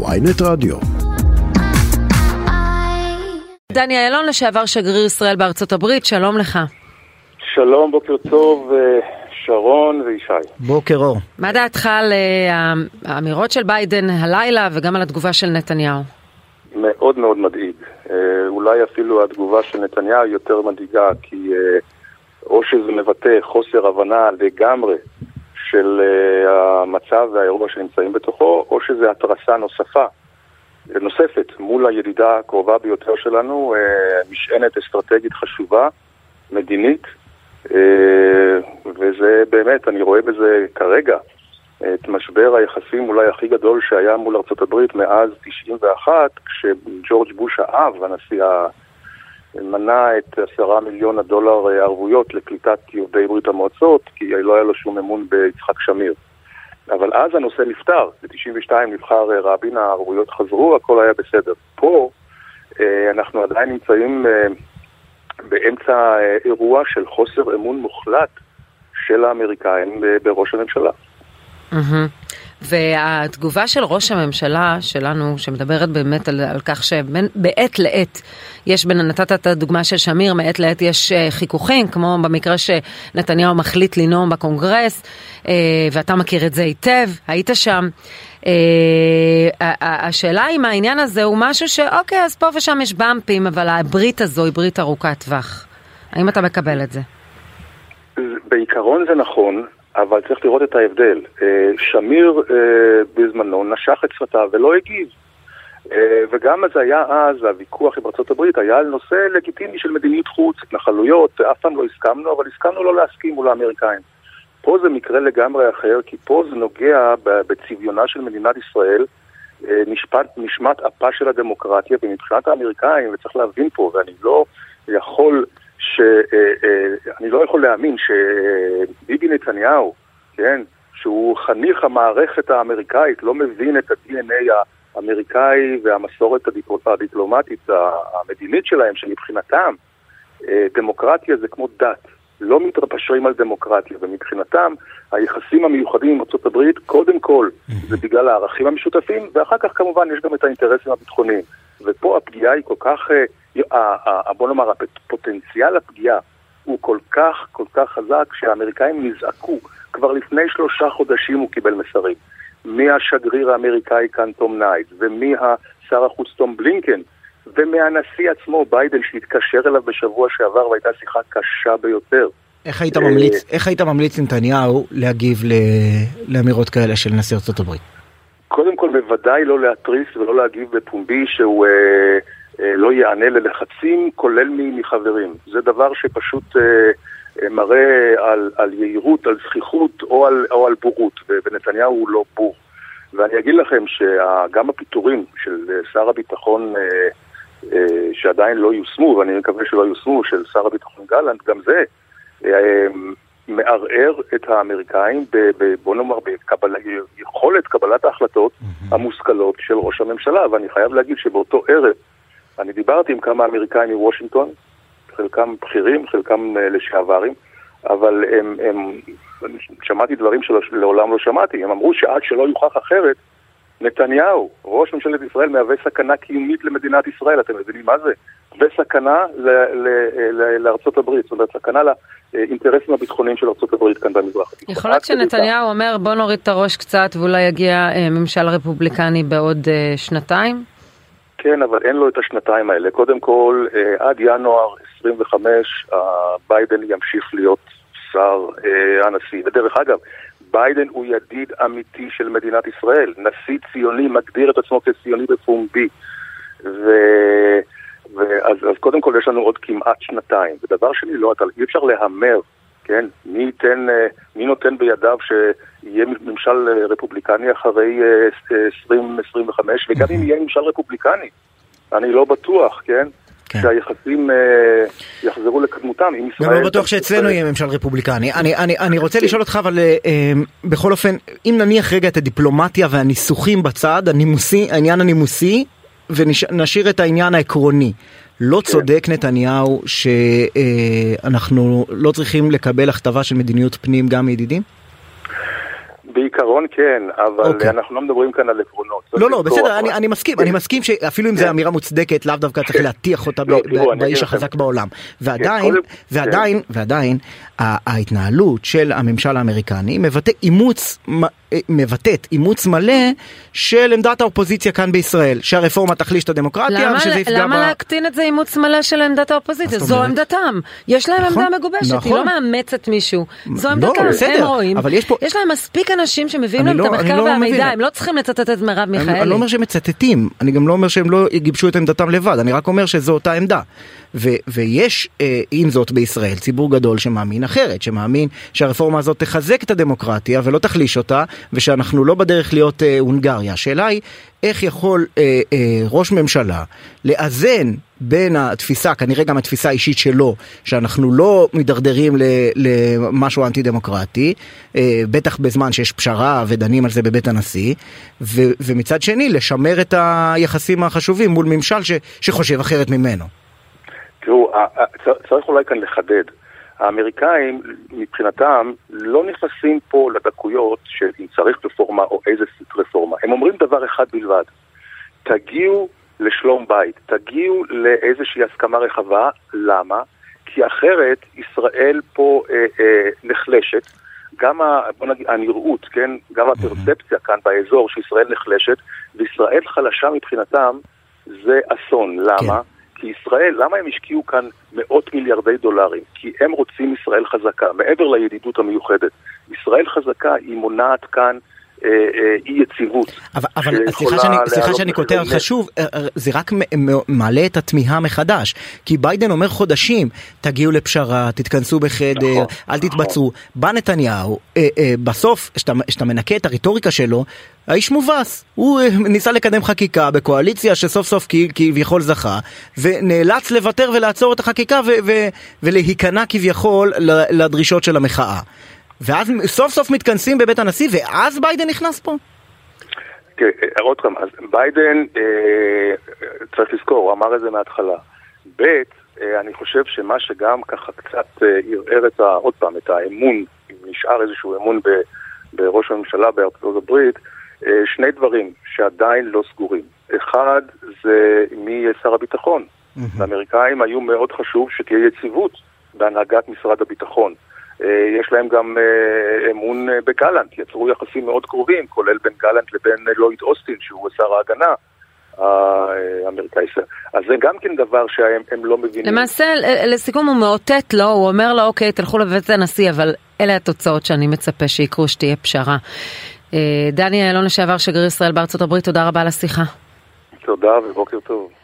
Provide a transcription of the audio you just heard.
ויינט רדיו. דני אילון, לשעבר שגריר ישראל בארצות הברית, שלום לך. שלום, בוקר טוב, אה, שרון וישי. בוקר אור. מה דעתך על אה, האמירות של ביידן הלילה וגם על התגובה של נתניהו? מאוד מאוד מדאיג. אה, אולי אפילו התגובה של נתניהו יותר מדאיגה, כי או שזה מבטא חוסר הבנה לגמרי של המצב והאירוע שנמצאים בתוכו, או שזה התרסה נוספה. נוספת מול הידידה הקרובה ביותר שלנו, משענת אסטרטגית חשובה, מדינית, וזה באמת, אני רואה בזה כרגע את משבר היחסים אולי הכי גדול שהיה מול ארה"ב מאז 91, כשג'ורג' בוש האב, הנשיא, מנה את עשרה מיליון הדולר ערבויות לקליטת יהודי ברית המועצות, כי לא היה לו שום אמון ביצחק שמיר. אבל אז הנושא נפתר, ב-92 נבחר רבין, הערבויות חזרו, הכל היה בסדר. פה אנחנו עדיין נמצאים באמצע אירוע של חוסר אמון מוחלט של האמריקאים בראש הממשלה. והתגובה של ראש הממשלה שלנו, שמדברת באמת על, על כך שבעת לעת יש, בין, נתת את הדוגמה של שמיר, מעת לעת יש חיכוכים, כמו במקרה שנתניהו מחליט לנאום בקונגרס, ואתה מכיר את זה היטב, היית שם. השאלה אם העניין הזה הוא משהו שאוקיי, אז פה ושם יש במפים, אבל הברית הזו היא ברית ארוכת טווח. האם אתה מקבל את זה? בעיקרון זה נכון, אבל צריך לראות את ההבדל. שמיר בזמנו נשך את שפתיו ולא הגיב. וגם אז היה אז, הוויכוח עם ארה"ב היה על נושא לגיטימי של מדיניות חוץ, התנחלויות, אף פעם לא הסכמנו, אבל הסכמנו לא להסכים מול האמריקאים. פה זה מקרה לגמרי אחר, כי פה זה נוגע בצביונה של מדינת ישראל, נשפט, נשמת אפה של הדמוקרטיה, ומבחינת האמריקאים, וצריך להבין פה, ואני לא יכול ש... אני לא יכול להאמין שביבי נתניהו, כן, שהוא חניך המערכת האמריקאית, לא מבין את ה-DNA האמריקאי והמסורת הדיפלומטית המדינית שלהם, שמבחינתם דמוקרטיה זה כמו דת. לא מתפשרים על דמוקרטיה, ומבחינתם היחסים המיוחדים עם ארה"ב, קודם כל זה בגלל הערכים המשותפים, ואחר כך כמובן יש גם את האינטרסים הביטחוניים. הפגיעה היא כל כך, בוא נאמר, פוטנציאל הפגיעה הוא כל כך, כל כך חזק, שהאמריקאים נזעקו. כבר לפני שלושה חודשים הוא קיבל מסרים. מהשגריר האמריקאי כאן תום ניידס, ומהשר החוץ טוני בלינקן, ומהנשיא עצמו, ביידן, שהתקשר אליו בשבוע שעבר והייתה שיחה קשה ביותר. איך היית ממליץ, איך היית ממליץ נתניהו להגיב לאמירות כאלה של נשיא ארצות הברית? קודם כל, בוודאי לא להתריס ולא להגיב בפומבי שהוא אה, אה, לא יענה ללחצים, כולל מחברים. זה דבר שפשוט אה, מראה על, על יהירות, על זכיחות או על, או על בורות, ונתניהו הוא לא בור. ואני אגיד לכם שגם הפיטורים של שר הביטחון שעדיין לא יושמו, ואני מקווה שלא יושמו, של שר הביטחון גלנט, גם זה מערער את האמריקאים, בוא נאמר, ביכולת קבלת ההחלטות המושכלות של ראש הממשלה. ואני חייב להגיד שבאותו ערב אני דיברתי עם כמה אמריקאים מוושינגטון, חלקם בכירים, חלקם לשעברים, אבל הם, הם, שמעתי דברים שלעולם לא שמעתי. הם אמרו שעד שלא יוכח אחרת, נתניהו, ראש ממשלת ישראל, מהווה סכנה קיומית למדינת ישראל, אתם מבינים מה זה? וסכנה לארצות הברית, זאת אומרת, סכנה לאינטרסים הביטחוניים של ארצות הברית כאן במזרח. יכול להיות שנתניהו אומר בוא נוריד את הראש קצת ואולי יגיע ממשל רפובליקני בעוד שנתיים? כן, אבל אין לו את השנתיים האלה. קודם כל, עד ינואר 25, ביידן ימשיך להיות שר הנשיא. ודרך אגב, ביידן הוא ידיד אמיתי של מדינת ישראל. נשיא ציוני מגדיר את עצמו כציוני בפומבי. ו... ואז, אז קודם כל יש לנו עוד כמעט שנתיים. ודבר שני, לא, אתה, אי אפשר להמר, כן? מי, ייתן, מי נותן בידיו שיהיה ממשל רפובליקני אחרי 2025, וגם אם יהיה ממשל רפובליקני, אני לא בטוח, כן? כן. שהיחסים אה, יחזרו לקדמותם עם ישראל. גם לא בטוח שאצלנו יהיה ממשל רפובליקני. אני, אני, אני רוצה לשאול אותך, אבל אה, אה, בכל אופן, אם נניח רגע את הדיפלומטיה והניסוחים בצד, הנימוסי, העניין הנימוסי, ונשאיר את העניין העקרוני. לא כן. צודק נתניהו שאנחנו לא צריכים לקבל הכתבה של מדיניות פנים גם מידידים? בעיקרון כן, אבל okay. אנחנו לא מדברים כאן על עקרונות. לא, לא, בסדר, אני, אני מסכים, כן. אני מסכים שאפילו אם כן. זו אמירה מוצדקת, לאו דווקא צריך כן. להטיח אותה לא, באיש החזק בעולם. ועדיין, כן, ועדיין, כן. ועדיין, ההתנהלות של הממשל האמריקני מבטא אימוץ, מבטאת אימוץ מלא של עמדת האופוזיציה כאן בישראל, שהרפורמה תחליש את הדמוקרטיה, למה, שזה יפגע למה ב... להקטין את זה אימוץ מלא של עמדת האופוזיציה? זו עמדתם. יש להם נכון, עמדה מגובשת, נכון. היא לא מאמצת מישהו. זו לא, עמדתם, לא, הם רואים. אבל יש פה... יש להם מספיק אנשים שמביאים להם לא, את המחקר לא והמידע, מבין. הם לא צריכים לצטט את מרב מיכאלי. אני לא אומר שהם מצטטים, אני גם לא אומר שהם לא גיבשו את עמדתם לבד, אני רק אומר שזו אותה עמדה. ו, ויש אה, עם זאת בישראל ציבור גדול שמאמין אחרת, שמאמין שהרפורמה הזאת תחזק את הדמוקרטיה ולא תחליש אותה, ושאנחנו לא בדרך להיות אה, הונגריה. השאלה היא איך יכול אה, אה, ראש ממשלה לאזן בין התפיסה, כנראה גם התפיסה האישית שלו, שאנחנו לא מידרדרים למשהו אנטי דמוקרטי, אה, בטח בזמן שיש פשרה ודנים על זה בבית הנשיא, ו, ומצד שני לשמר את היחסים החשובים מול ממשל ש, שחושב אחרת ממנו. תראו, צריך אולי כאן לחדד. האמריקאים, מבחינתם, לא נכנסים פה לדקויות של אם צריך רפורמה או איזה רפורמה. הם אומרים דבר אחד בלבד, תגיעו לשלום בית, תגיעו לאיזושהי הסכמה רחבה, למה? כי אחרת ישראל פה אה, אה, נחלשת, גם ה, בוא נגיד, הנראות, כן? גם הפרספציה כאן באזור שישראל נחלשת, וישראל חלשה מבחינתם, זה אסון. למה? כן. כי ישראל, למה הם השקיעו כאן מאות מיליארדי דולרים? כי הם רוצים ישראל חזקה, מעבר לידידות המיוחדת. ישראל חזקה היא מונעת כאן אי אה, יציבות. אבל, אבל סליחה שאני, סליחה שאני קוטע אותך שוב, אה, אה, זה רק מעלה את התמיהה מחדש. כי ביידן אומר חודשים, תגיעו לפשרה, תתכנסו בחדר, נכון, אל. נכון. בא נתניהו, בסוף, כשאתה מנקה את הרטוריקה שלו, האיש מובס, הוא ניסה לקדם חקיקה בקואליציה שסוף סוף כביכול זכה, ונאלץ לוותר ולעצור את החקיקה ולהיכנע כביכול לדרישות של המחאה. ואז סוף סוף מתכנסים בבית הנשיא, ואז ביידן נכנס פה? כן, עוד פעם, אז ביידן, אה, צריך לזכור, הוא אמר את זה מההתחלה. ב', אה, אני חושב שמה שגם ככה קצת אה, ערער את ה... עוד פעם, את האמון, אם נשאר איזשהו אמון ב, בראש הממשלה בארצות הברית, אה, שני דברים שעדיין לא סגורים. אחד, זה מי יהיה שר הביטחון. Mm-hmm. לאמריקאים היו מאוד חשוב שתהיה יציבות בהנהגת משרד הביטחון. אה, יש להם גם אה, אמון אה, בגלנט, יצרו יחסים מאוד קרובים, כולל בין גלנט לבין לויד אוסטין, שהוא שר ההגנה. האמריקאי. אז זה גם כן דבר שהם לא מבינים. למעשה, לסיכום הוא מאותת לו, הוא אומר לו, אוקיי, תלכו לבית הנשיא, אבל אלה התוצאות שאני מצפה שיקרו, שתהיה פשרה. דני אילון לשעבר, שגריר ישראל בארצות הברית, תודה רבה על השיחה. תודה ובוקר טוב.